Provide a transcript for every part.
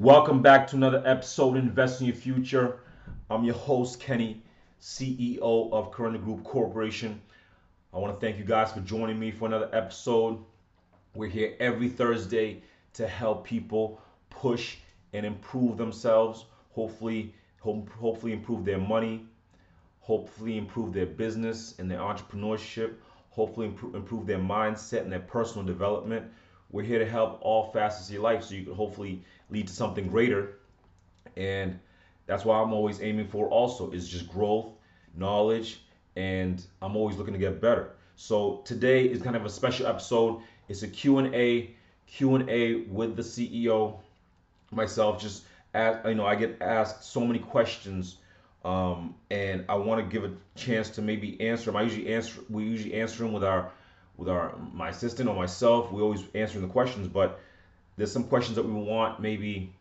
Welcome back to another episode of Invest in Your Future. I'm your host, Kenny, CEO of Kirunda Group Corporation. I want to thank you guys for joining me for another episode. We're here every Thursday to help people push and improve themselves. Hopefully, hopefully improve their money, hopefully improve their business and their entrepreneurship, hopefully improve, improve their mindset and their personal development. We're here to help all facets of your life so you can hopefully lead to something greater. And that's why I'm always aiming for also is just growth, knowledge, and I'm always looking to get better. So today is kind of a special episode. It's a Q&A, Q&A with the CEO, myself. Just ask, you know, I get asked so many questions, um, and I want to give a chance to maybe answer them. I usually answer, we usually answer them with our, with our my assistant or myself. We always answering the questions, but there's some questions that we want maybe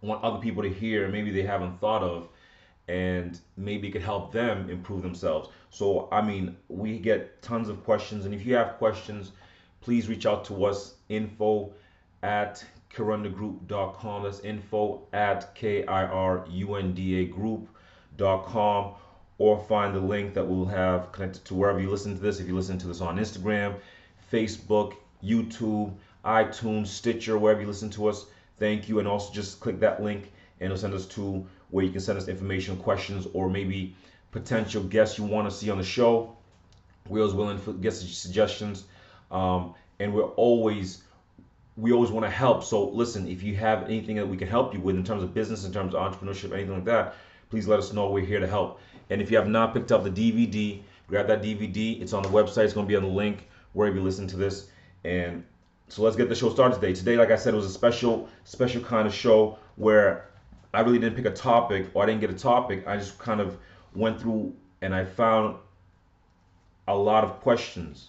want other people to hear, maybe they haven't thought of, and maybe it could help them improve themselves. So, I mean, we get tons of questions, and if you have questions, please reach out to us info at kirundagroup.com. That's info at K I R U N D A group.com or find the link that we'll have connected to wherever you listen to this. If you listen to this on Instagram, Facebook, YouTube, iTunes, Stitcher, wherever you listen to us, thank you. And also just click that link and it'll send us to where you can send us information, questions, or maybe potential guests you want to see on the show. We're always willing to get suggestions. Um, and we're always we always want to help. So listen, if you have anything that we can help you with in terms of business, in terms of entrepreneurship, anything like that, please let us know. We're here to help. And if you have not picked up the DVD, grab that DVD. It's on the website. It's going to be on the link wherever you listen to this. And so let's get the show started today. Today, like I said, it was a special, special kind of show where I really didn't pick a topic or I didn't get a topic. I just kind of went through and I found a lot of questions,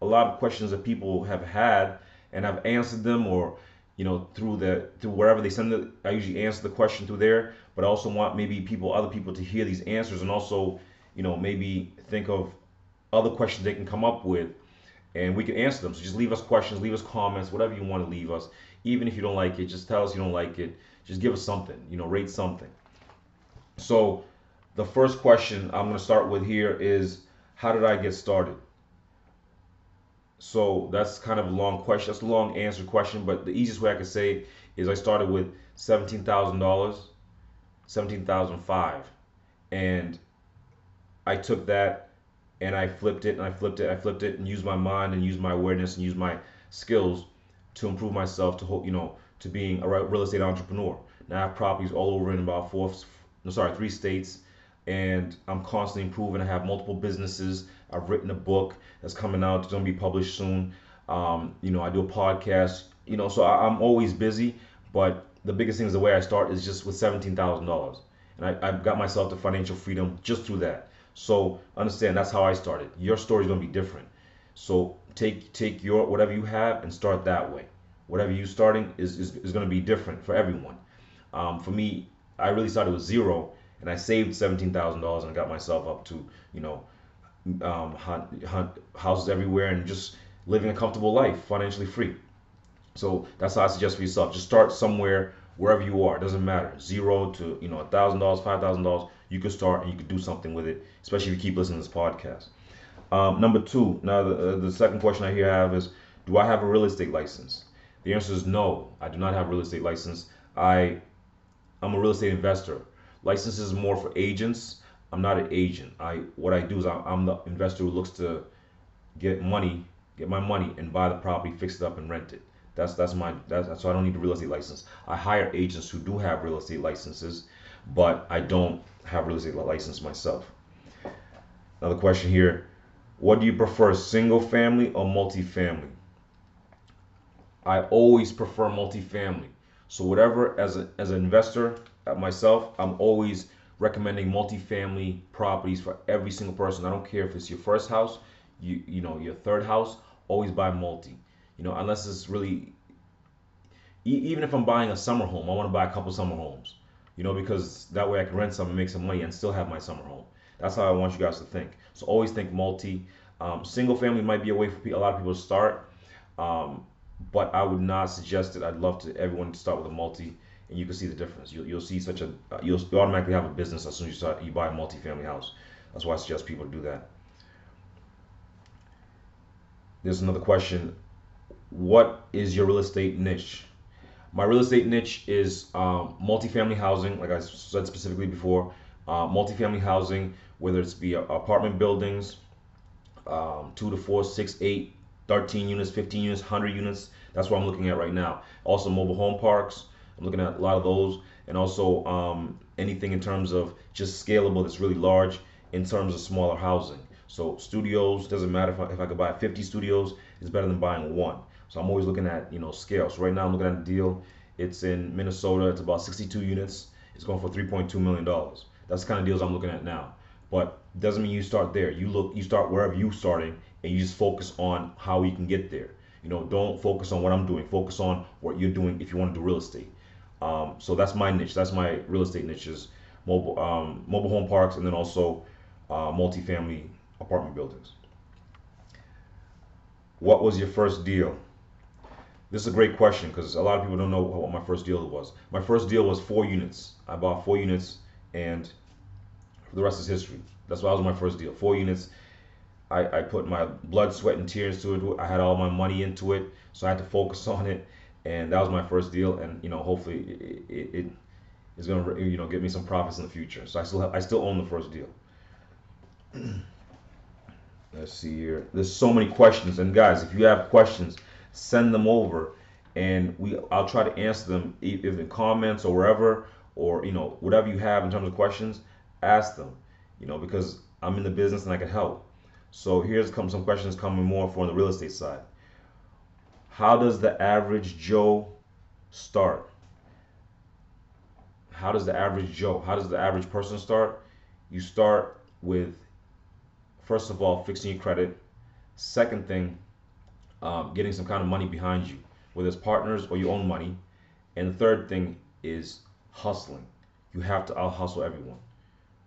a lot of questions that people have had and I've answered them or you know through the through wherever they send it i usually answer the question through there but i also want maybe people other people to hear these answers and also you know maybe think of other questions they can come up with and we can answer them. So just leave us questions leave us comments whatever you want to leave us. Even if you don't like it just tell us you don't like it. Just give us something you know rate something. So the first question i'm going to start with here is how did i get started? So that's kind of a long question. That's a long answer question, but the easiest way I could say is I started with seventeen thousand dollars, seventeen thousand five, and I took that and I flipped it and I flipped it, I flipped it and used my mind and used my awareness and used my skills to improve myself to hold, you know to being a real estate entrepreneur. Now I have properties all over in about four, no sorry, three states, and I'm constantly improving. I have multiple businesses. I've written a book that's coming out. It's gonna be published soon. Um, you know, I do a podcast. You know, so I, am always busy. But the biggest thing is the way I start is just with seventeen thousand dollars, and I, I got myself to financial freedom just through that. So understand that's how I started. Your story is gonna be different. So take take your whatever you have and start that way. Whatever you starting is is, is gonna be different for everyone. Um, for me, I really started with zero, and I saved seventeen thousand dollars and got myself up to you know um, hunt, hunt houses everywhere and just living a comfortable life, financially free. So that's how I suggest for yourself. Just start somewhere wherever you are. It doesn't matter. Zero to you know a thousand dollars, five thousand dollars. You can start and you can do something with it, especially if you keep listening to this podcast. Um, number two. Now the uh, the second question I here have is, do I have a real estate license? The answer is no. I do not have a real estate license. I I'm a real estate investor. Licenses is more for agents I'm not an agent. I what I do is I, I'm the investor who looks to get money, get my money, and buy the property, fix it up, and rent it. That's that's my that's so I don't need a real estate license. I hire agents who do have real estate licenses, but I don't have real estate license myself. Another question here: What do you prefer, single family or multifamily? I always prefer multifamily. So whatever, as a, as an investor uh, myself, I'm always recommending multifamily properties for every single person. I don't care if it's your first house, you you know, your third house, always buy multi. You know, unless it's really even if I'm buying a summer home, I want to buy a couple summer homes. You know, because that way I can rent some and make some money and still have my summer home. That's how I want you guys to think. So always think multi. Um, single family might be a way for a lot of people to start. Um, but I would not suggest it. I'd love to everyone to start with a multi, and you can see the difference. You'll, you'll see such a uh, you'll, you automatically have a business as soon as you start you buy a multi-family house. That's why I suggest people do that. There's another question. What is your real estate niche? My real estate niche is um, multifamily housing, like I said specifically before, uh, multifamily housing, whether it's be apartment buildings, um, two to four, six, eight, 13 units, 15 units, 100 units. That's what I'm looking at right now. Also, mobile home parks. I'm looking at a lot of those, and also um, anything in terms of just scalable that's really large in terms of smaller housing. So studios doesn't matter if I, if I could buy 50 studios, it's better than buying one. So I'm always looking at you know scale. So right now I'm looking at a deal. It's in Minnesota. It's about 62 units. It's going for 3.2 million dollars. That's the kind of deals I'm looking at now. But doesn't mean you start there. You look, you start wherever you're starting, and you just focus on how you can get there. You know, don't focus on what I'm doing. Focus on what you're doing if you want to do real estate. Um, so that's my niche. That's my real estate niches: mobile, um, mobile home parks, and then also uh, multifamily apartment buildings. What was your first deal? This is a great question because a lot of people don't know what my first deal was. My first deal was four units. I bought four units, and the rest is history. That's why I was my first deal. Four units. I, I put my blood, sweat, and tears to it. I had all my money into it, so I had to focus on it, and that was my first deal. And you know, hopefully, it, it, it is going to you know get me some profits in the future. So I still have, I still own the first deal. Let's see here. There's so many questions, and guys, if you have questions, send them over, and we I'll try to answer them if in comments or wherever, or you know whatever you have in terms of questions, ask them. You know because I'm in the business and I can help. So here's come some questions coming more for the real estate side. How does the average Joe start? How does the average Joe? How does the average person start? You start with first of all, fixing your credit. Second thing, um, getting some kind of money behind you, whether it's partners or your own money. And the third thing is hustling. You have to out hustle everyone.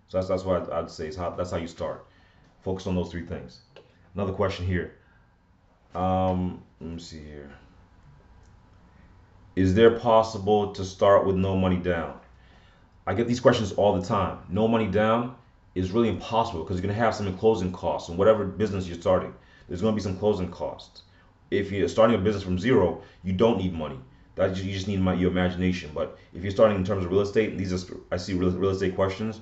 So that's that's what I'd, say. Is how, that's how you start. Focus on those three things. Another question here. Um, let me see here. Is there possible to start with no money down? I get these questions all the time. No money down is really impossible because you're going to have some closing costs and whatever business you're starting. There's going to be some closing costs. If you're starting a business from zero, you don't need money. That you just need my, your imagination. But if you're starting in terms of real estate, these are I see real, real estate questions.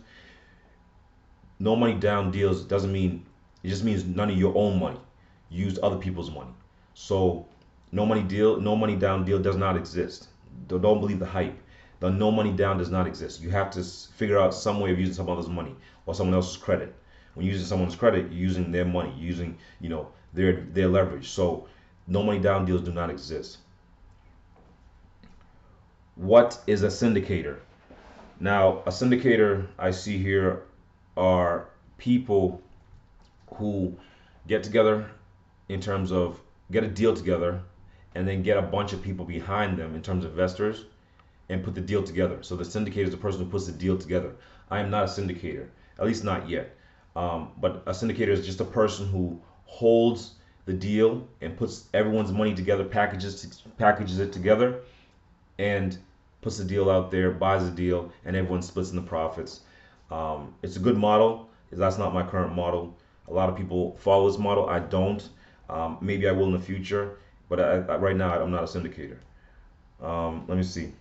No money down deals doesn't mean it just means none of your own money. Use other people's money. So no money deal, no money down deal does not exist. Don't believe the hype. The no money down does not exist. You have to figure out some way of using someone else's money or someone else's credit. When using someone's credit, you're using their money, using you know their their leverage. So no money down deals do not exist. What is a syndicator? Now, a syndicator I see here are people who get together in terms of get a deal together and then get a bunch of people behind them in terms of investors and put the deal together. So the syndicator is the person who puts the deal together. I am not a syndicator at least not yet. Um, but a syndicator is just a person who holds the deal and puts everyone's money together, packages packages it together, and puts the deal out there, buys the deal, and everyone splits in the profits. Um, it's a good model. That's not my current model. A lot of people follow this model. I don't. Um, maybe I will in the future, but I, I, right now I'm not a syndicator. Um, let me see.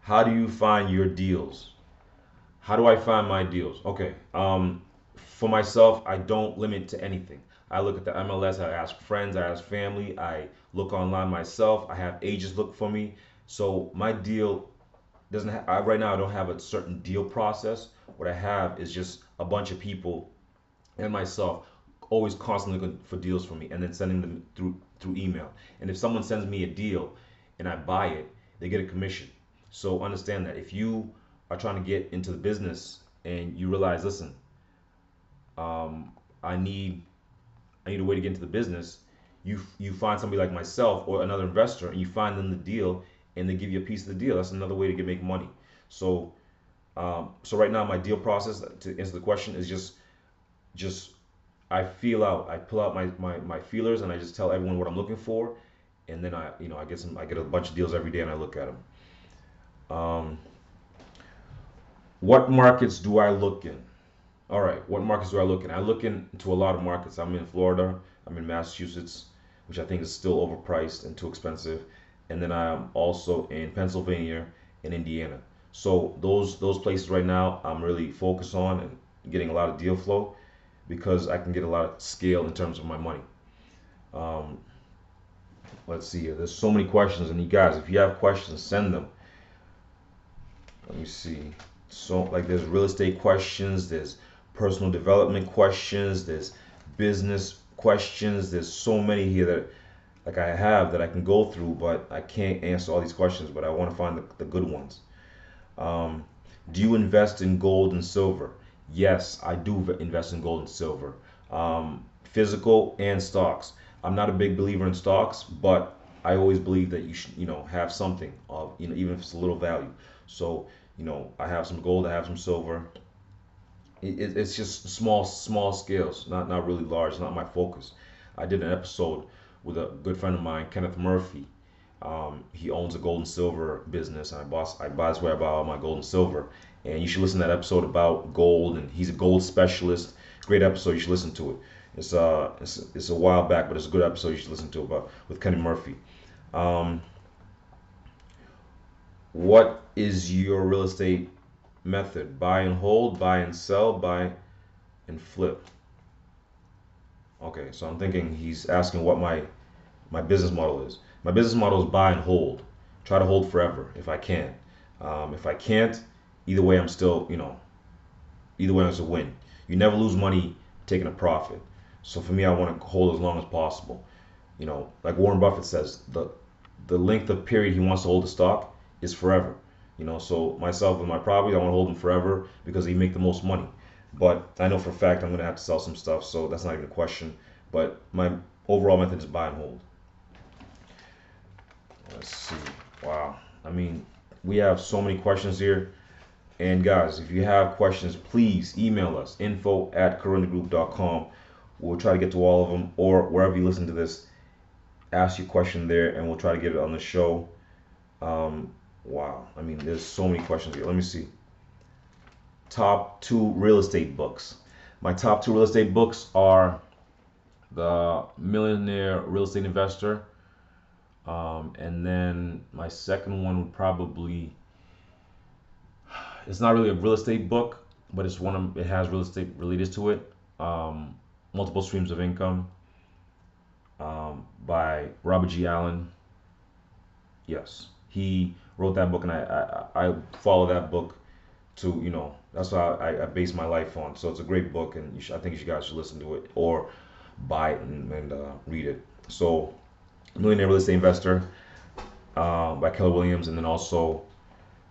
How do you find your deals? How do I find my deals? Okay. Um, for myself, I don't limit to anything. I look at the MLS. I ask friends. I ask family. I look online myself. I have agents look for me. So my deal doesn't. have. I, right now, I don't have a certain deal process. What I have is just a bunch of people and myself always constantly looking for deals for me, and then sending them through through email. And if someone sends me a deal and I buy it, they get a commission. So understand that if you are trying to get into the business and you realize, listen, um, I need I need a way to get into the business. You you find somebody like myself or another investor, and you find them the deal, and they give you a piece of the deal. That's another way to get make money. So um, so right now my deal process to answer the question is just just I feel out. I pull out my, my, my feelers and I just tell everyone what I'm looking for, and then I you know I get some I get a bunch of deals every day and I look at them. Um, what markets do I look in? All right, what markets do I look in? I look into a lot of markets. I'm in Florida. I'm in Massachusetts, which I think is still overpriced and too expensive, and then I'm also in Pennsylvania and Indiana. So those those places right now I'm really focused on and getting a lot of deal flow because I can get a lot of scale in terms of my money. Um, let's see here. There's so many questions, and you guys, if you have questions, send them. Let me see. So like there's real estate questions, there's personal development questions, there's business questions. There's so many here that like I have that I can go through, but I can't answer all these questions. But I want to find the, the good ones. Um, do you invest in gold and silver? yes, I do invest in gold and silver, um, physical and stocks. I'm not a big believer in stocks, but I always believe that you should, you know, have something of, you know, even if it's a little value. So, you know, I have some gold, I have some silver. It, it's just small, small scales, not not really large, not my focus. I did an episode with a good friend of mine, Kenneth Murphy. Um, he owns a gold and silver business, and I buy, I buy where I buy all my gold and silver and you should listen to that episode about gold and he's a gold specialist great episode you should listen to it it's uh it's, it's a while back but it's a good episode you should listen to about with kenny murphy um, what is your real estate method buy and hold buy and sell buy and flip okay so i'm thinking he's asking what my my business model is my business model is buy and hold try to hold forever if i can um, if i can't either way, I'm still, you know, either way, it's a win. You never lose money taking a profit. So for me, I want to hold as long as possible. You know, like Warren Buffett says, the the length of period he wants to hold the stock is forever. You know, so myself and my property, I want to hold them forever because they make the most money. But I know for a fact I'm going to have to sell some stuff, so that's not even a question. But my overall method is buy and hold. Let's see. Wow. I mean, we have so many questions here. And guys, if you have questions, please email us info at kirundagroup.com. We'll try to get to all of them, or wherever you listen to this, ask your question there, and we'll try to get it on the show. Um, wow, I mean, there's so many questions here. Let me see. Top two real estate books. My top two real estate books are The Millionaire Real Estate Investor, um, and then my second one would probably it's not really a real estate book, but it's one of it has real estate related to it. Um, Multiple Streams of Income um, by Robert G. Allen. Yes, he wrote that book, and I I, I follow that book to you know that's what I, I base my life on. So it's a great book, and should, I think you guys should listen to it or buy it and, and uh, read it. So, Millionaire Real Estate Investor uh, by Keller Williams, and then also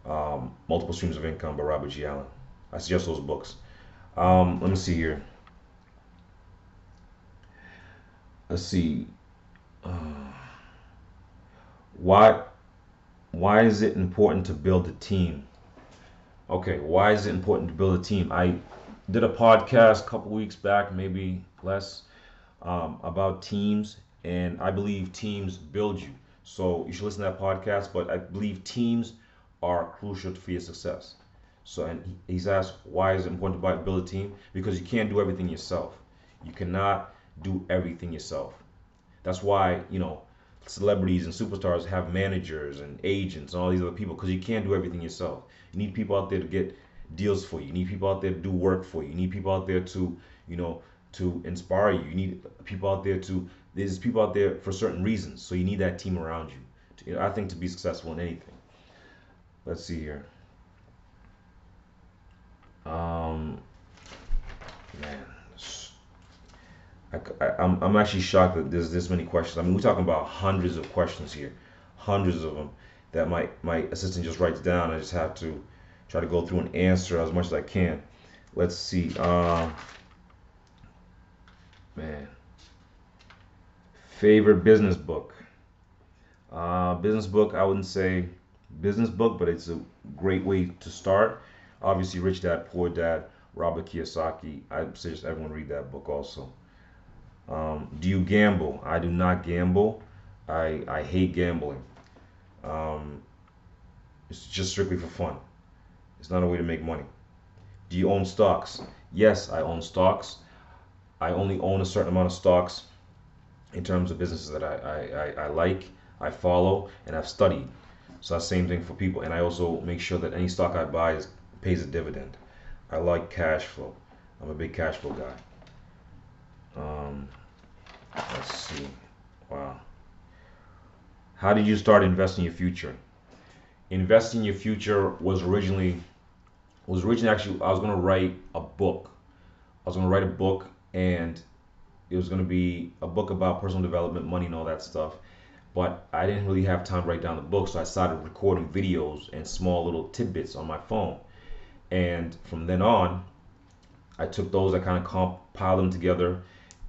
um, Multiple Streams of Income by Robert G. Allen. I suggest those books. Um, let me see here. Let's see. Uh, why why is it important to build a team? Okay, why is it important to build a team? I did a podcast a couple weeks back, maybe less, um, about teams, and I believe teams build you. So you should listen to that podcast. But I believe teams are crucial for your success. So, and he's asked, why is it important to build a team? Because you can't do everything yourself. You cannot do everything yourself. That's why, you know, celebrities and superstars have managers and agents and all these other people because you can't do everything yourself. You need people out there to get deals for you. You need people out there to do work for you. You need people out there to, you know, to inspire you. You need people out there to, there's people out there for certain reasons. So you need that team around you. To, I think to be successful in anything. Let's see here. Um, man, I, I'm, I'm actually shocked that there's this many questions. I mean, we're talking about hundreds of questions here, hundreds of them that my, my assistant just writes down. I just have to try to go through and answer as much as I can. Let's see. Um, man, favorite business book. Uh, business book, I wouldn't say business book, but it's a great way to start. Obviously, Rich Dad Poor Dad, Robert Kiyosaki. I suggest everyone read that book also. Um, do you gamble? I do not gamble. I, I hate gambling. Um, it's just strictly for fun. It's not a way to make money. Do you own stocks? Yes, I own stocks. I only own a certain amount of stocks in terms of businesses that I, I, I, I like, I follow, and I've studied. So that's the same thing for people. And I also make sure that any stock I buy is, pays a dividend. I like cash flow. I'm a big cash flow guy. Let's see. Wow. How did you start investing your future? Investing your future was originally was originally actually I was gonna write a book. I was gonna write a book and it was gonna be a book about personal development, money, and all that stuff. But I didn't really have time to write down the book, so I started recording videos and small little tidbits on my phone. And from then on, I took those, I kind of compiled them together,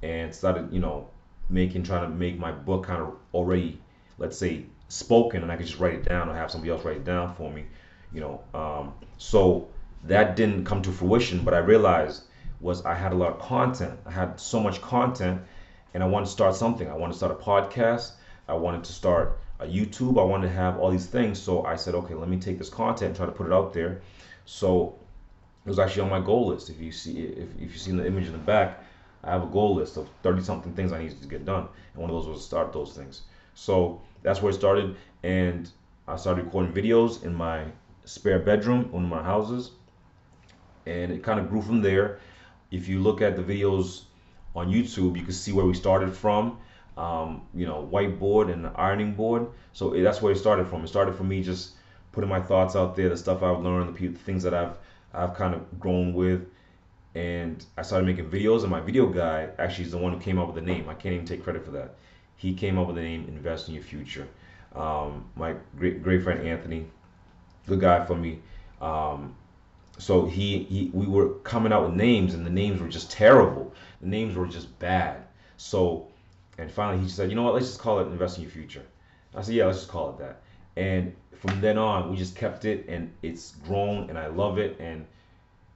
and started, you know, making trying to make my book kind of already, let's say, spoken, and I could just write it down or have somebody else write it down for me, you know. Um, so that didn't come to fruition, but I realized was I had a lot of content. I had so much content, and I wanted to start something. I wanted to start a podcast. I wanted to start a YouTube. I wanted to have all these things. So I said, okay, let me take this content and try to put it out there. So it was actually on my goal list. If you see, if, if you see the image in the back, I have a goal list of 30 something things I needed to get done, and one of those was start those things. So that's where it started, and I started recording videos in my spare bedroom, one of my houses, and it kind of grew from there if you look at the videos on YouTube, you can see where we started from. Um, you know, whiteboard and ironing board. So that's where it started from. It started from me just putting my thoughts out there, the stuff I've learned, the, things that I've I've kind of grown with, and I started making videos. And my video guy actually is the one who came up with the name. I can't even take credit for that. He came up with the name Invest in Your Future. Um, my great great friend Anthony, good guy for me. Um, so he, he we were coming out with names and the names were just terrible the names were just bad so and finally he said you know what let's just call it invest in your future i said yeah let's just call it that and from then on we just kept it and it's grown and i love it and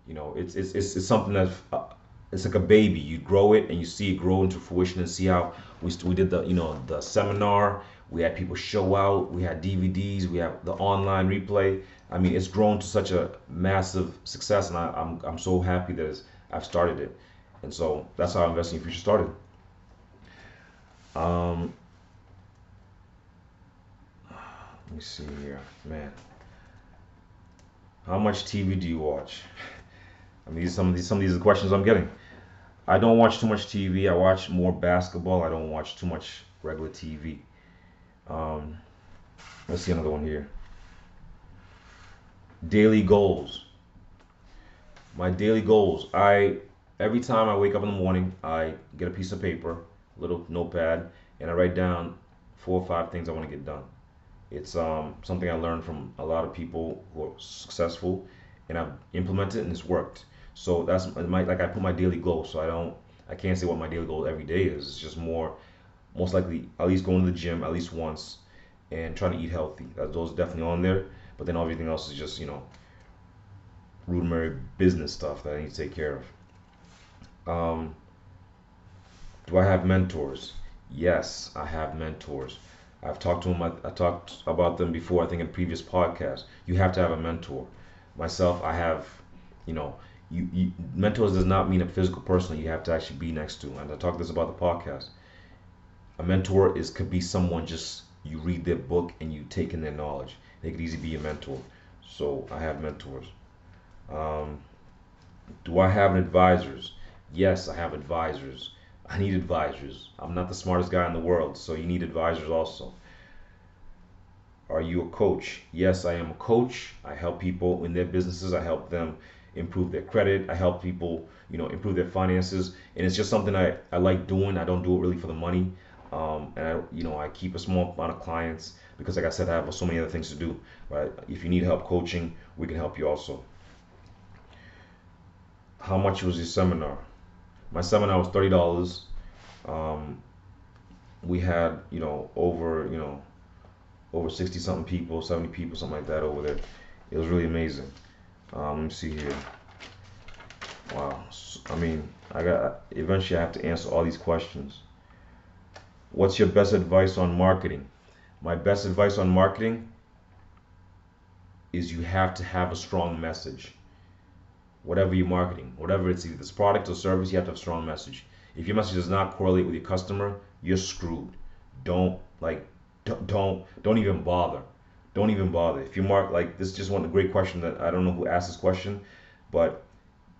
you know it's it's it's, it's something that's uh, it's like a baby you grow it and you see it grow into fruition and see how we, we did the you know the seminar we had people show out we had dvds we have the online replay I mean, it's grown to such a massive success, and I, am I'm, I'm so happy that I've started it, and so that's how investing in future started. Um, let me see here, man. How much TV do you watch? I mean, some of these some of these are questions I'm getting. I don't watch too much TV. I watch more basketball. I don't watch too much regular TV. Um, let's see another one here daily goals. My daily goals. I every time I wake up in the morning, I get a piece of paper, little notepad, and I write down four or five things I want to get done. It's um, something I learned from a lot of people who are successful, and I've implemented it and it's worked. So that's my like I put my daily goal. So I don't I can't say what my daily goal every day is. It's just more most likely at least going to the gym at least once and trying to eat healthy. Those are definitely on there. But then everything else is just, you know, rudimentary business stuff that I need to take care of. Um, do I have mentors? Yes, I have mentors. I've talked to them. I, I talked about them before. I think in previous podcasts. You have to have a mentor. Myself, I have, you know, you, you mentors does not mean a physical person you have to actually be next to. And I talk this about the podcast. A mentor is could be someone just you read their book and you take in their knowledge. They could easily be a mentor. So I have mentors. Um, do I have advisors? Yes, I have advisors. I need advisors. I'm not the smartest guy in the world, so you need advisors also. Are you a coach? Yes, I am a coach. I help people in their businesses. I help them improve their credit. I help people, you know, improve their finances. And it's just something I, I like doing. I don't do it really for the money. Um, and I, you know, I keep a small amount of clients because, like I said, I have so many other things to do. Right? If you need help coaching, we can help you also. How much was your seminar? My seminar was thirty dollars. Um, we had, you know, over, you know, over sixty something people, seventy people, something like that over there. It was really amazing. Um, let me see here. Wow. I mean, I got eventually I have to answer all these questions. What's your best advice on marketing? My best advice on marketing is you have to have a strong message. Whatever you're marketing, whatever it's either this product or service, you have to have a strong message. If your message does not correlate with your customer, you're screwed. Don't like don't don't, don't even bother. Don't even bother. If you mark like this is just one great question that I don't know who asked this question, but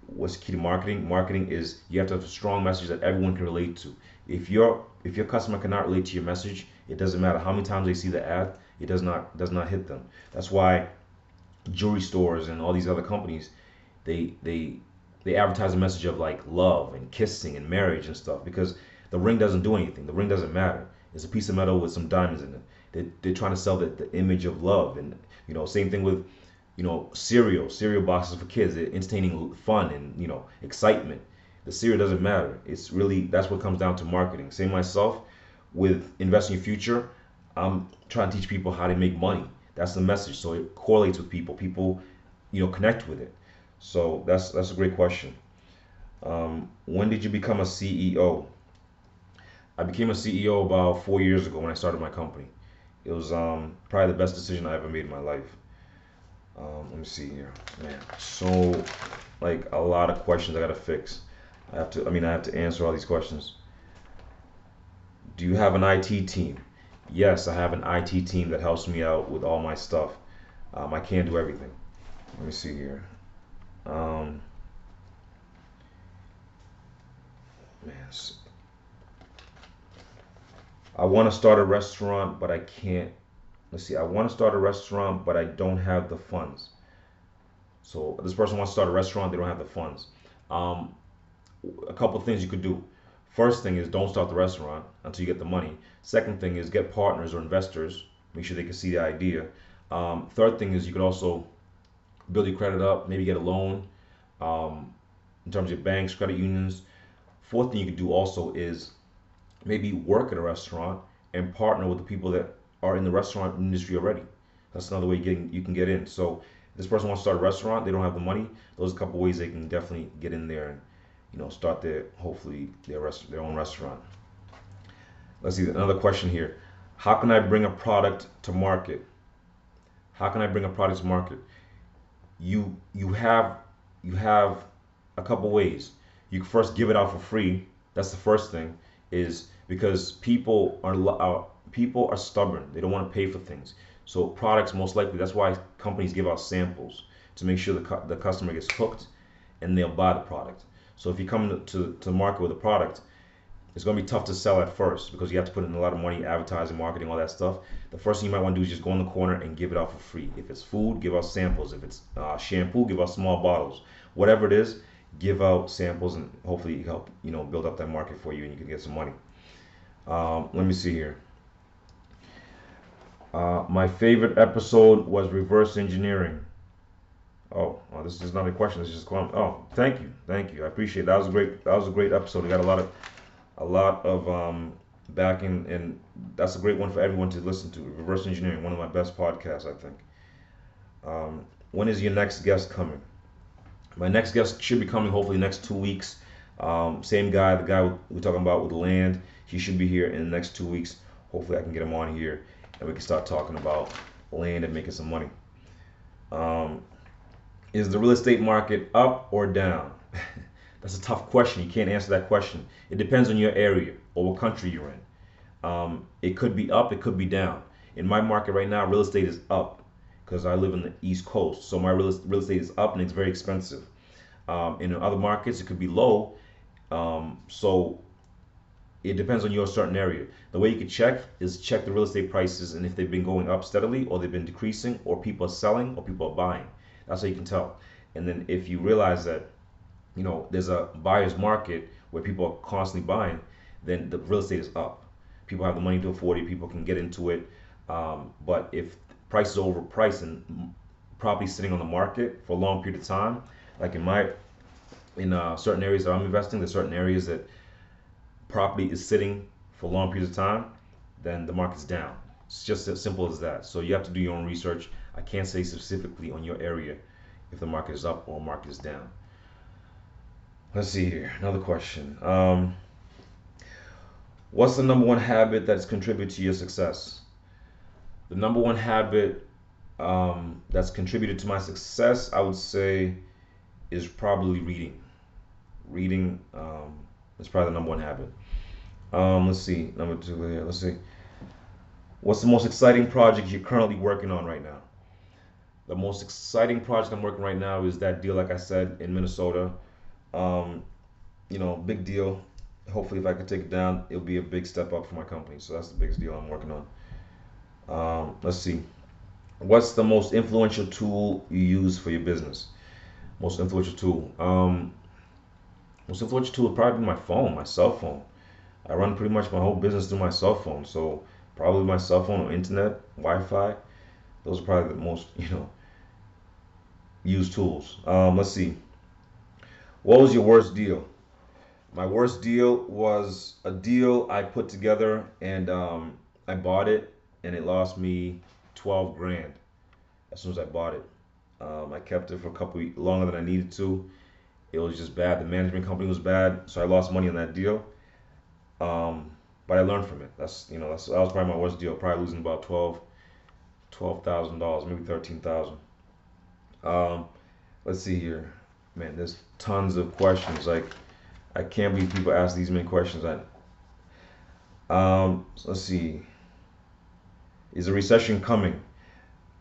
what's key to marketing? Marketing is you have to have a strong message that everyone can relate to. If your if your customer cannot relate to your message, it doesn't matter how many times they see the ad, it does not does not hit them. That's why jewelry stores and all these other companies, they they they advertise a message of like love and kissing and marriage and stuff because the ring doesn't do anything. The ring doesn't matter. It's a piece of metal with some diamonds in it. They, they're trying to sell the, the image of love and you know same thing with you know, cereal, cereal boxes for kids, entertaining fun and, you know, excitement. The cereal doesn't matter. It's really, that's what comes down to marketing. Same myself with investing in future. I'm trying to teach people how to make money. That's the message. So it correlates with people. People, you know, connect with it. So that's that's a great question. Um, when did you become a CEO? I became a CEO about four years ago when I started my company. It was um, probably the best decision I ever made in my life. Um, let me see here, man. So, like a lot of questions I gotta fix. I have to. I mean, I have to answer all these questions. Do you have an IT team? Yes, I have an IT team that helps me out with all my stuff. Um, I can't do everything. Let me see here. Um, man, I want to start a restaurant, but I can't let's see, I want to start a restaurant, but I don't have the funds. So this person wants to start a restaurant, they don't have the funds. Um, a couple things you could do. First thing is don't start the restaurant until you get the money. Second thing is get partners or investors. Make sure they can see the idea. Um, third thing is you could also build your credit up, maybe get a loan um, in terms of banks, credit unions. Fourth thing you could do also is maybe work at a restaurant and partner with the people that are in the restaurant industry already. That's another way you, you can get in. So this person wants to start a restaurant, they don't have the money. Those are a couple ways they can definitely get in there and you know start their hopefully their rest, their own restaurant. Let's see another question here. How can I bring a product to market? How can I bring a product to market? You you have you have a couple ways. You can first give it out for free. That's the first thing is because people are, are people are stubborn. They don't want to pay for things. So products most likely that's why companies give out samples to make sure the, cu- the customer gets hooked and they'll buy the product. So if you come to, to, to market with a product, it's going to be tough to sell at first because you have to put in a lot of money, advertising, marketing, all that stuff. The first thing you might want to do is just go in the corner and give it out for free. If it's food, give out samples. If it's uh, shampoo, give out small bottles. Whatever it is, give out samples and hopefully help you know build up that market for you and you can get some money. Um, let me see here. Uh, my favorite episode was reverse engineering. Oh, well, this is not a question. This is just going. Oh, thank you, thank you. I appreciate it. that. Was a great. That was a great episode. We got a lot of, a lot of um, backing, and that's a great one for everyone to listen to. Reverse engineering, one of my best podcasts, I think. Um, when is your next guest coming? My next guest should be coming hopefully next two weeks. Um, same guy, the guy we're talking about with land. He should be here in the next two weeks. Hopefully, I can get him on here and we can start talking about land and making some money. Um, is the real estate market up or down? That's a tough question. You can't answer that question. It depends on your area or what country you're in. Um, it could be up, it could be down. In my market right now, real estate is up because I live in the East Coast. So my real, real estate is up and it's very expensive. Um, in other markets, it could be low. Um, so it depends on your certain area. The way you can check is check the real estate prices and if they've been going up steadily or they've been decreasing or people are selling or people are buying. That's how you can tell. And then if you realize that, you know, there's a buyer's market where people are constantly buying, then the real estate is up. People have the money to afford it. People can get into it. Um, but if prices overpriced and property sitting on the market for a long period of time, like in my in uh, certain areas that I'm investing, there's certain areas that property is sitting for long periods of time, then the market's down. It's just as simple as that. So you have to do your own research. I can't say specifically on your area if the market is up or market is down. let's see here. Another question. Um, what's the number one habit that's contributed to your success? The number one habit um, that's contributed to my success, I would say, is probably reading. Reading um, is probably the number one habit. Um, let's see. Number two here. Let's see. What's the most exciting project you're currently working on right now? The most exciting project I'm working right now is that deal, like I said, in Minnesota. Um, you know, big deal. Hopefully, if I can take it down, it'll be a big step up for my company. So that's the biggest deal I'm working on. Um, let's see. What's the most influential tool you use for your business? Most influential tool. Um, most influential tool would probably be my phone, my cell phone. I run pretty much my whole business through my cell phone. So probably my cell phone or internet, Wi-Fi. Those are probably the most, you know, used tools. Um, let's see. What was your worst deal? My worst deal was a deal I put together and um, I bought it and it lost me 12 grand as soon as I bought it. Um, I kept it for a couple longer than I needed to. It was just bad. The management company was bad, so I lost money on that deal. Um, but I learned from it. That's you know that's that was probably my worst deal. Probably losing about twelve, twelve thousand dollars, maybe thirteen thousand. Um, let's see here, man. There's tons of questions. Like I can't believe people ask these many questions. I um, so let's see. Is a recession coming?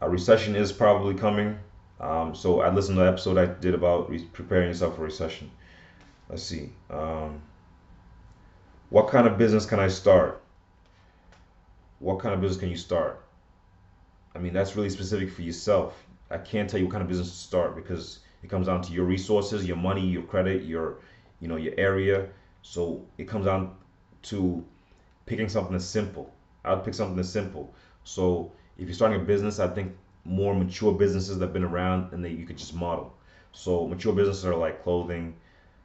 A recession is probably coming. Um, so I listened to the episode I did about re- preparing yourself for recession. Let's see. Um, what kind of business can I start? What kind of business can you start? I mean, that's really specific for yourself. I can't tell you what kind of business to start because it comes down to your resources, your money, your credit, your, you know, your area. So it comes down to picking something that's simple. I would pick something that's simple. So if you're starting a business, I think more mature businesses that have been around and that you could just model. So mature businesses are like clothing,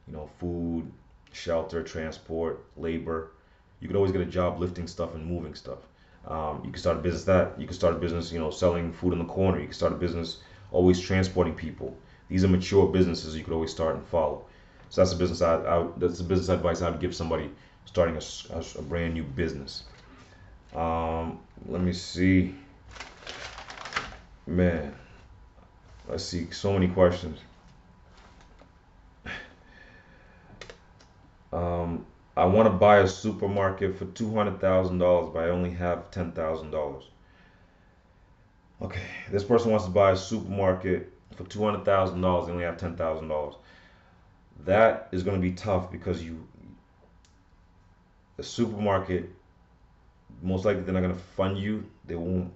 you know, food, shelter, transport, labor. You could always get a job lifting stuff and moving stuff. Um, you can start a business that you can start a business, you know, selling food in the corner. You can start a business always transporting people. These are mature businesses you could always start and follow. So that's a business I, I that's the business advice I would give somebody starting a, a, a brand new business. Um, let me see, man. Let's see, so many questions. Um, I want to buy a supermarket for two hundred thousand dollars, but I only have ten thousand dollars. Okay, this person wants to buy a supermarket for two hundred thousand dollars. They only have ten thousand dollars. That is going to be tough because you, the supermarket, most likely they're not going to fund you. They won't.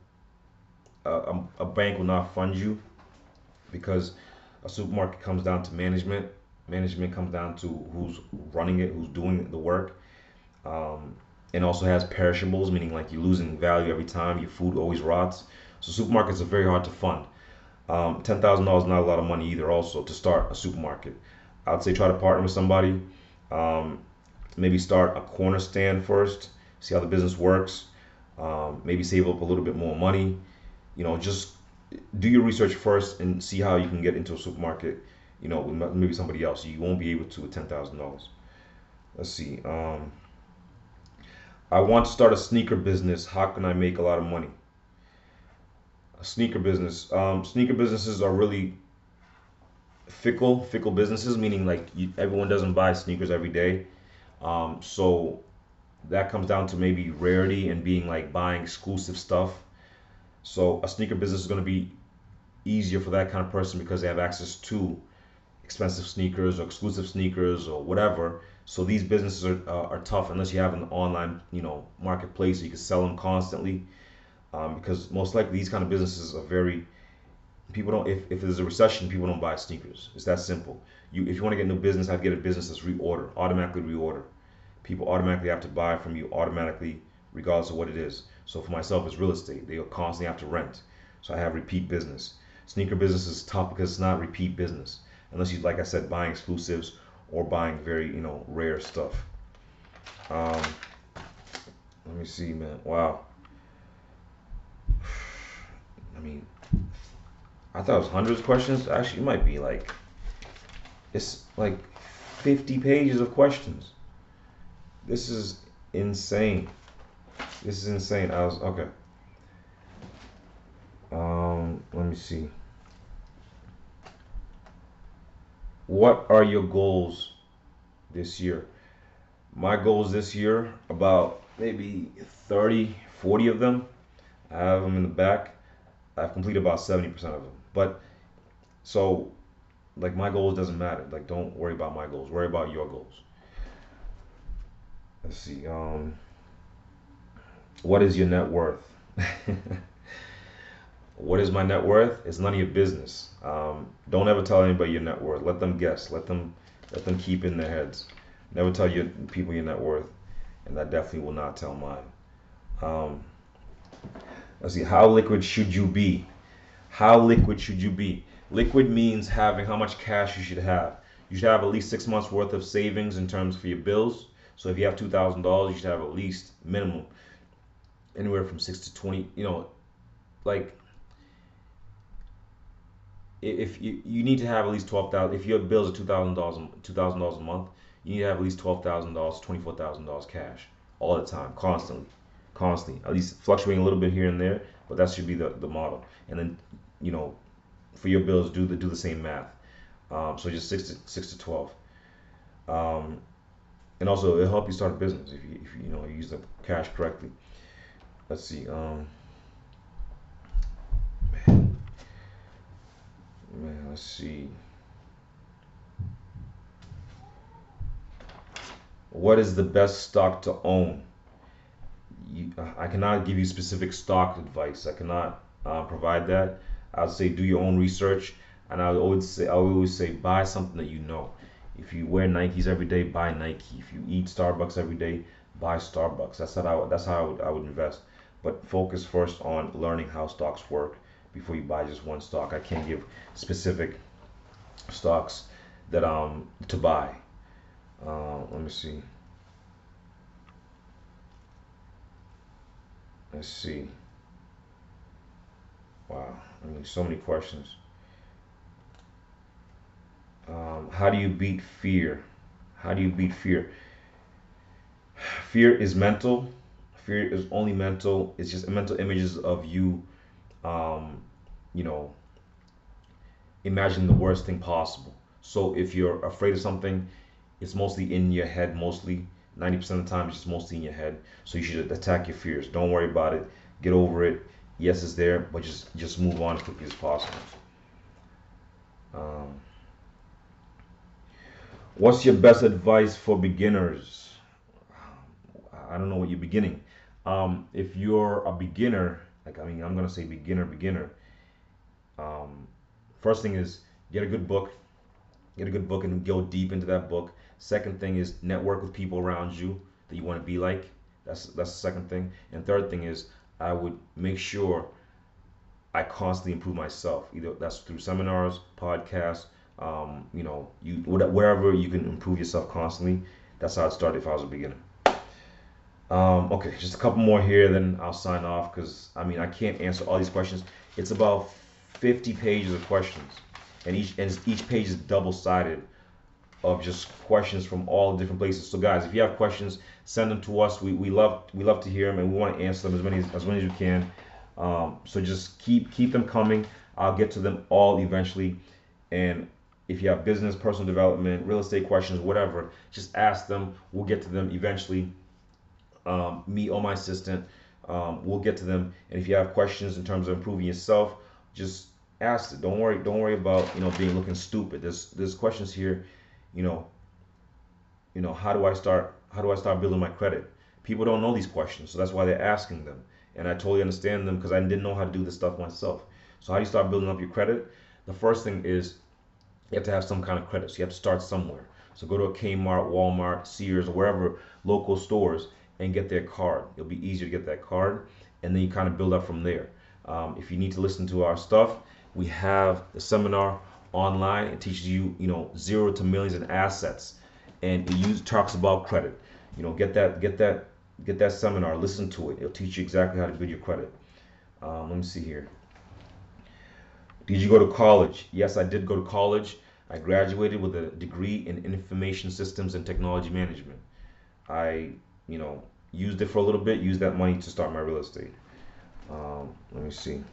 A, a bank will not fund you because a supermarket comes down to management management comes down to who's running it, who's doing the work. Um, and also has perishables, meaning like you're losing value every time. Your food always rots. So supermarkets are very hard to fund. Um, Ten thousand dollars is not a lot of money either. Also to start a supermarket, I'd say try to partner with somebody. Um, maybe start a corner stand first. See how the business works. Um, maybe save up a little bit more money. You know, just do your research first and see how you can get into a supermarket you know, maybe somebody else. You won't be able to with ten thousand dollars. Let's see. Um, I want to start a sneaker business. How can I make a lot of money? A sneaker business. Um, sneaker businesses are really fickle, fickle businesses, meaning like you, everyone doesn't buy sneakers every day. Um, so that comes down to maybe rarity and being like buying exclusive stuff. So a sneaker business is going to be easier for that kind of person because they have access to expensive sneakers or exclusive sneakers or whatever. So these businesses are, uh, are tough unless you have an online, you know, marketplace so you can sell them constantly. Um, because most likely these kind of businesses are very people don't if, if there's a recession people don't buy sneakers it's that simple you if you want to get new business have to get a business that's reorder automatically reorder people automatically have to buy from you automatically regardless of what it is so for myself it's real estate they constantly have to rent so i have repeat business sneaker business is tough because it's not repeat business unless you like I said buying exclusives or buying very you know rare stuff. Um, let me see, man. Wow. I mean, I thought it was hundreds of questions. Actually, it might be like it's like 50 pages of questions. This is insane. This is insane. I was okay. Um, let me see. What are your goals this year? My goals this year, about maybe 30, 40 of them. I have them in the back. I've completed about 70% of them. But so like my goals doesn't matter. Like don't worry about my goals. Worry about your goals. Let's see. Um what is your net worth? what is my net worth? It's none of your business. Um, don't ever tell anybody your net worth. Let them guess. Let them let them keep in their heads. Never tell your people your net worth, and I definitely will not tell mine. Um, let's see. How liquid should you be? How liquid should you be? Liquid means having how much cash you should have. You should have at least six months worth of savings in terms for your bills. So if you have two thousand dollars, you should have at least minimum anywhere from six to twenty. You know, like if you you need to have at least twelve thousand. If your bills are two thousand dollars, two thousand dollars a month, you need to have at least twelve thousand dollars, twenty four thousand dollars cash all the time, constantly, constantly. At least fluctuating a little bit here and there, but that should be the the model. And then you know, for your bills, do the do the same math. Um, so just six to six to twelve. Um, and also it'll help you start a business if you if you, you know you use the cash correctly. Let's see. Um, man, man, let's see. What is the best stock to own? You, I cannot give you specific stock advice. I cannot uh, provide that. I'd say do your own research, and I would always say I always say buy something that you know. If you wear Nikes every day, buy Nike. If you eat Starbucks every day, buy Starbucks. That's how I that's how I would, I would invest. But focus first on learning how stocks work before you buy just one stock. I can't give specific stocks that um to buy. Uh, let me see. Let's see. Wow, I mean, so many questions. Um, how do you beat fear? How do you beat fear? Fear is mental. Fear is only mental. It's just mental images of you, um, you know, imagine the worst thing possible. So if you're afraid of something, it's mostly in your head, mostly. 90% of the time, it's just mostly in your head. So you should attack your fears. Don't worry about it. Get over it. Yes, it's there, but just just move on as quickly as possible. Um, what's your best advice for beginners? I don't know what you're beginning. Um, if you're a beginner, like I mean, I'm gonna say beginner, beginner. Um, first thing is get a good book get a good book and go deep into that book. Second thing is network with people around you that you want to be like. That's that's the second thing. And third thing is I would make sure I constantly improve myself. Either that's through seminars, podcasts, um, you know, you wherever you can improve yourself constantly. That's how I started if I was a beginner. Um, okay, just a couple more here, then I'll sign off because I mean I can't answer all these questions. It's about 50 pages of questions and each and each page is double sided of just questions from all different places. So guys, if you have questions, send them to us. We, we love we love to hear them and we want to answer them as many as as many as we can. Um, so just keep keep them coming. I'll get to them all eventually. And if you have business, personal development, real estate questions, whatever, just ask them. We'll get to them eventually. Um, me or my assistant, um, we'll get to them. And if you have questions in terms of improving yourself, just ask it. Don't worry. Don't worry about you know being looking stupid. There's there's questions here. You know. You know how do I start? How do I start building my credit? People don't know these questions, so that's why they're asking them. And I totally understand them because I didn't know how to do this stuff myself. So how do you start building up your credit? The first thing is you have to have some kind of credit. So you have to start somewhere. So go to a Kmart, Walmart, Sears, or wherever local stores and get their card. It'll be easier to get that card, and then you kind of build up from there. Um, if you need to listen to our stuff, we have the seminar online. It teaches you, you know, zero to millions in assets, and it use, talks about credit. You know, get that, get that, get that seminar. Listen to it. It'll teach you exactly how to build your credit. Um, let me see here. Did you go to college? Yes, I did go to college. I graduated with a degree in information systems and technology management. I, you know, used it for a little bit, used that money to start my real estate. Um, let me see.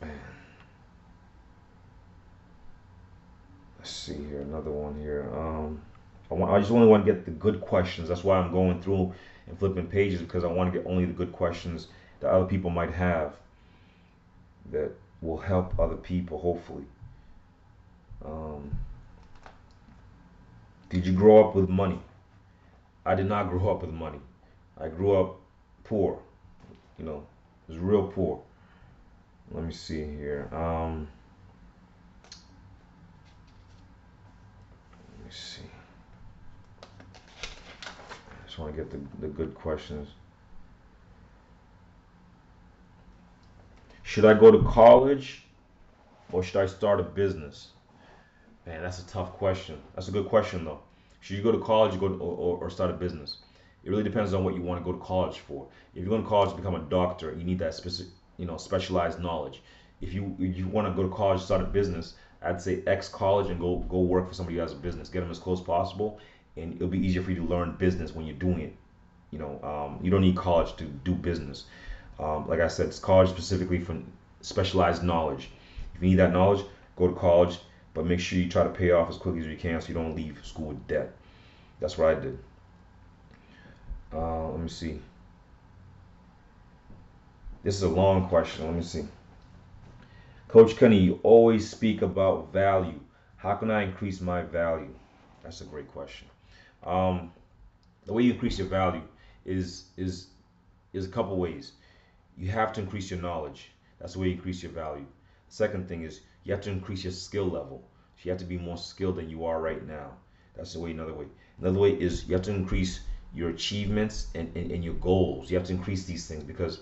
Man. Let's see here, another one here. Um, I, want, I just only want to get the good questions. That's why I'm going through and flipping pages because I want to get only the good questions that other people might have that will help other people, hopefully. Um, did you grow up with money? I did not grow up with money. I grew up poor. You know, it was real poor. Let me see here. Um, let me see. I just want to get the, the good questions. Should I go to college or should I start a business? Man, that's a tough question. That's a good question though. Should you go to college or, go to, or, or start a business? It really depends on what you want to go to college for. If you're going to college to become a doctor, you need that specific, you know, specialized knowledge. If you if you want to go to college, start a business, I'd say X college and go go work for somebody who has a business. Get them as close as possible, and it'll be easier for you to learn business when you're doing it. You know, um, you don't need college to do business. Um, like I said, it's college specifically for specialized knowledge. If you need that knowledge, go to college, but make sure you try to pay off as quickly as you can so you don't leave school with debt. That's what I did. Uh, let me see. This is a long question. Let me see. Coach Kenny, you always speak about value. How can I increase my value? That's a great question. Um, the way you increase your value is is is a couple ways. You have to increase your knowledge. That's the way you increase your value. Second thing is you have to increase your skill level. So you have to be more skilled than you are right now. That's the way. Another way. Another way is you have to increase your achievements and, and, and your goals. You have to increase these things because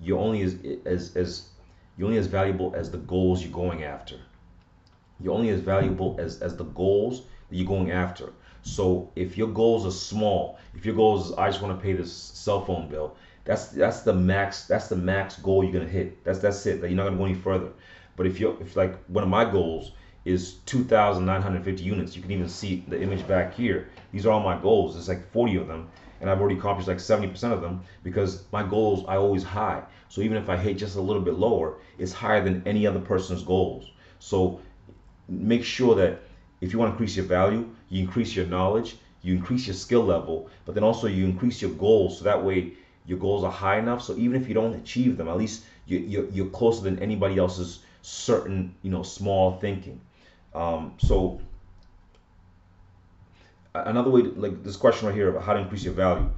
you're only as as as you're only as valuable as the goals you're going after. You're only as valuable as as the goals that you're going after. So if your goals are small, if your goals is I just want to pay this cell phone bill, that's that's the max that's the max goal you're gonna hit. That's that's it. That you're not gonna go any further. But if you're if like one of my goals is 2,950 units, you can even see the image back here. These are all my goals. It's like 40 of them, and I've already accomplished like 70% of them because my goals I always high. So even if I hit just a little bit lower, it's higher than any other person's goals. So make sure that if you want to increase your value, you increase your knowledge, you increase your skill level, but then also you increase your goals so that way your goals are high enough. So even if you don't achieve them, at least you, you're closer than anybody else's certain, you know, small thinking. Um, so another way, to, like this question right here about how to increase your value,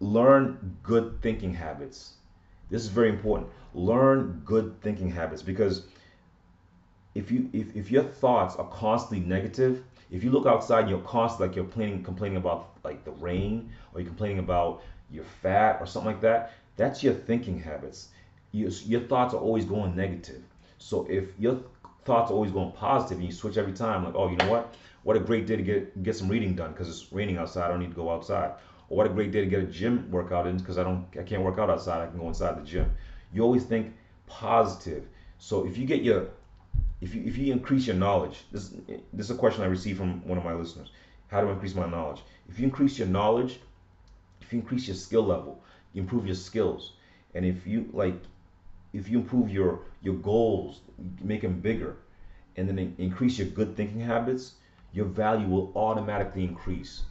learn good thinking habits. This is very important. Learn good thinking habits because if you if, if your thoughts are constantly negative, if you look outside and you're constantly like you're complaining complaining about like the rain or you're complaining about you're fat or something like that, that's your thinking habits. Your, your thoughts are always going negative. So if your thoughts are always going positive and you switch every time, like, oh, you know what? What a great day to get get some reading done because it's raining outside. I don't need to go outside. Or what a great day to get a gym workout in because I don't I can't work out outside. I can go inside the gym. You always think positive. So if you get your if you if you increase your knowledge, this this is a question I received from one of my listeners. How do I increase my knowledge? If you increase your knowledge, if you increase your skill level, you improve your skills. And if you like if you improve your your goals, make them bigger, and then increase your good thinking habits, your value will automatically increase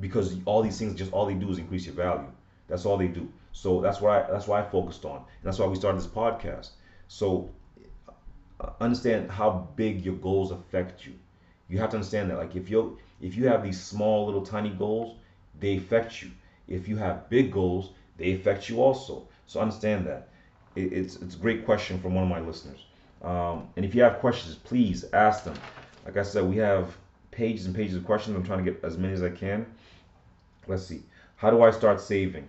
because all these things just all they do is increase your value. That's all they do. So that's why that's why I focused on, and that's why we started this podcast. So uh, understand how big your goals affect you. You have to understand that, like if you if you have these small little tiny goals, they affect you. If you have big goals, they affect you also. So understand that. It, it's it's a great question from one of my listeners. Um, and if you have questions, please ask them. Like I said, we have pages and pages of questions. I'm trying to get as many as I can. Let's see. How do I start saving?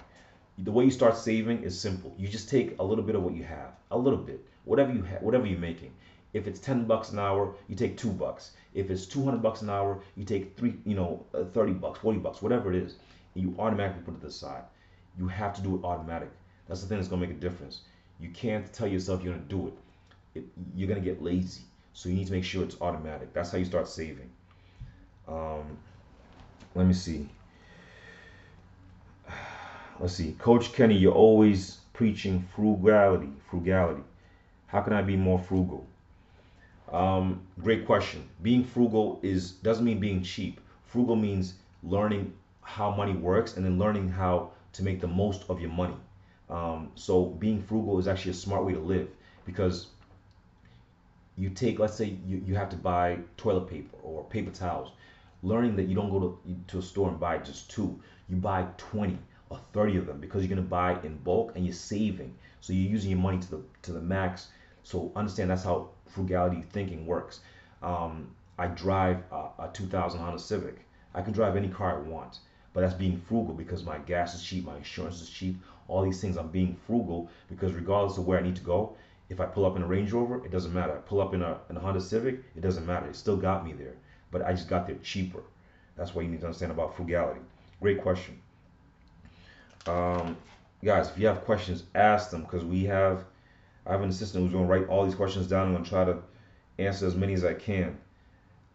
The way you start saving is simple. You just take a little bit of what you have, a little bit, whatever you have, whatever you're making. If it's 10 bucks an hour, you take two bucks. If it's 200 bucks an hour, you take three, you know, uh, 30 bucks, 40 bucks, whatever it is. And you automatically put it aside. You have to do it automatic. That's the thing that's gonna make a difference. You can't tell yourself you're gonna do it. it, you're gonna get lazy. So you need to make sure it's automatic. That's how you start saving. Um, let me see. Let's see, Coach Kenny, you're always preaching frugality. Frugality. How can I be more frugal? Um, great question. Being frugal is doesn't mean being cheap. Frugal means learning how money works and then learning how to make the most of your money. Um, so being frugal is actually a smart way to live because you take, let's say you, you have to buy toilet paper or paper towels. Learning that you don't go to, to a store and buy just two, you buy 20 or 30 of them because you're going to buy in bulk and you're saving. So you're using your money to the, to the max. So understand that's how frugality thinking works. Um, I drive a, a 2000 Honda Civic. I can drive any car I want, but that's being frugal because my gas is cheap, my insurance is cheap, all these things I'm being frugal because regardless of where I need to go, if I pull up in a Range Rover, it doesn't matter. I pull up in a, in a Honda Civic, it doesn't matter. It still got me there, but I just got there cheaper. That's what you need to understand about frugality. Great question. Um, guys, if you have questions, ask them because we have, I have an assistant who's going to write all these questions down. I'm going to try to answer as many as I can.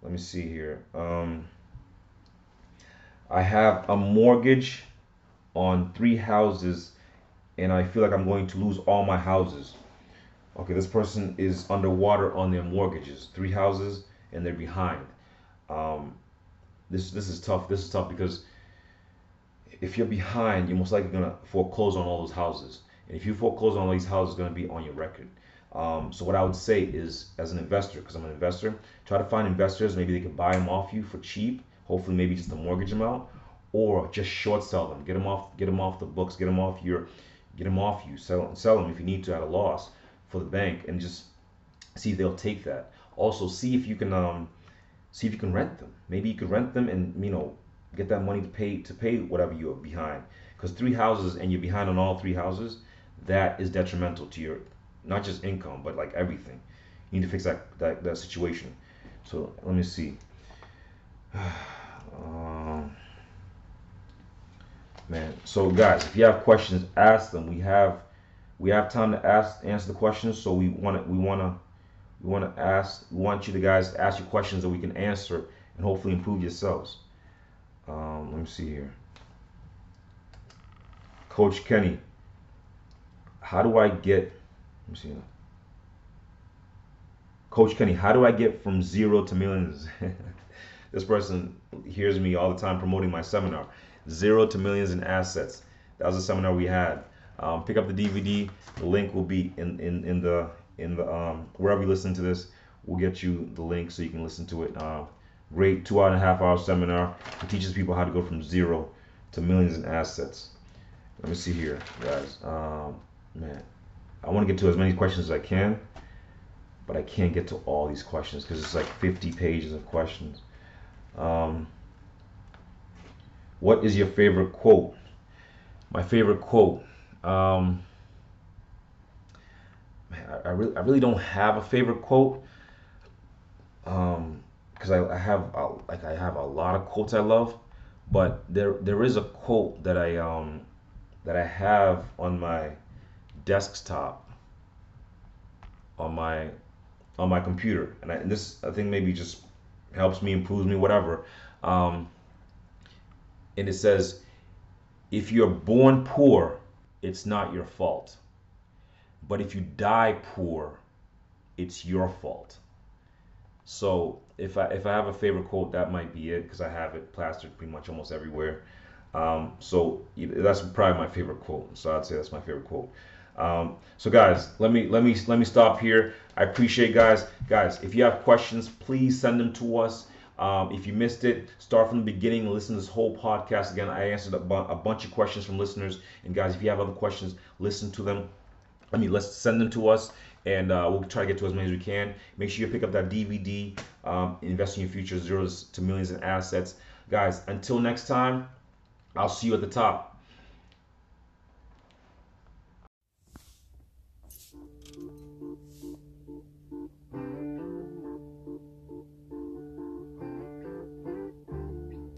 Let me see here. Um, I have a mortgage on three houses and I feel like I'm going to lose all my houses. Okay, this person is underwater on their mortgages, three houses, and they're behind. Um, this this is tough. This is tough because if you're behind, you're most likely gonna foreclose on all those houses, and if you foreclose on all these houses, it's gonna be on your record. Um, so what I would say is, as an investor, because I'm an investor, try to find investors. Maybe they can buy them off you for cheap. Hopefully, maybe just the mortgage amount, or just short sell them. Get them off. Get them off the books. Get them off your get them off you, sell, sell them if you need to at a loss for the bank, and just see if they'll take that. Also, see if you can um, see if you can rent them. Maybe you could rent them and you know get that money to pay to pay whatever you're behind. Because three houses and you're behind on all three houses, that is detrimental to your not just income but like everything. You need to fix that that, that situation. So let me see. um, man. So guys, if you have questions, ask them. We have we have time to ask answer the questions. So we want to we want to we want to ask we want you to guys to ask your questions that we can answer and hopefully improve yourselves. Um, let me see here. Coach Kenny, how do I get? Let me see. Coach Kenny, how do I get from zero to millions? this person hears me all the time promoting my seminar zero to millions in assets. That was a seminar we had. Um, pick up the DVD. The link will be in, in, in the in the um, wherever you listen to this. We'll get you the link so you can listen to it. Uh, great two and a half hour seminar. It teaches people how to go from zero to millions in assets. Let me see here, guys. Um, man, I want to get to as many questions as I can, but I can't get to all these questions because it's like 50 pages of questions. Um, what is your favorite quote? My favorite quote. Um, I, I, really, I really don't have a favorite quote. Um, because I, I have a, like I have a lot of quotes I love, but there there is a quote that I um that I have on my desktop on my on my computer, and, I, and this I think maybe just helps me, improves me, whatever. Um, and it says, if you're born poor, it's not your fault. But if you die poor, it's your fault. So if I if I have a favorite quote, that might be it because I have it plastered pretty much almost everywhere. Um, so that's probably my favorite quote. So I'd say that's my favorite quote. Um, so guys, let me let me let me stop here. I appreciate guys. Guys, if you have questions, please send them to us. Um, if you missed it, start from the beginning listen to this whole podcast again. I answered a, bu- a bunch of questions from listeners. And guys, if you have other questions, listen to them. I mean, let's send them to us and uh, we'll try to get to as many as we can. Make sure you pick up that DVD, um, Invest in Your Future, Zeros to Millions in Assets. Guys, until next time, I'll see you at the top.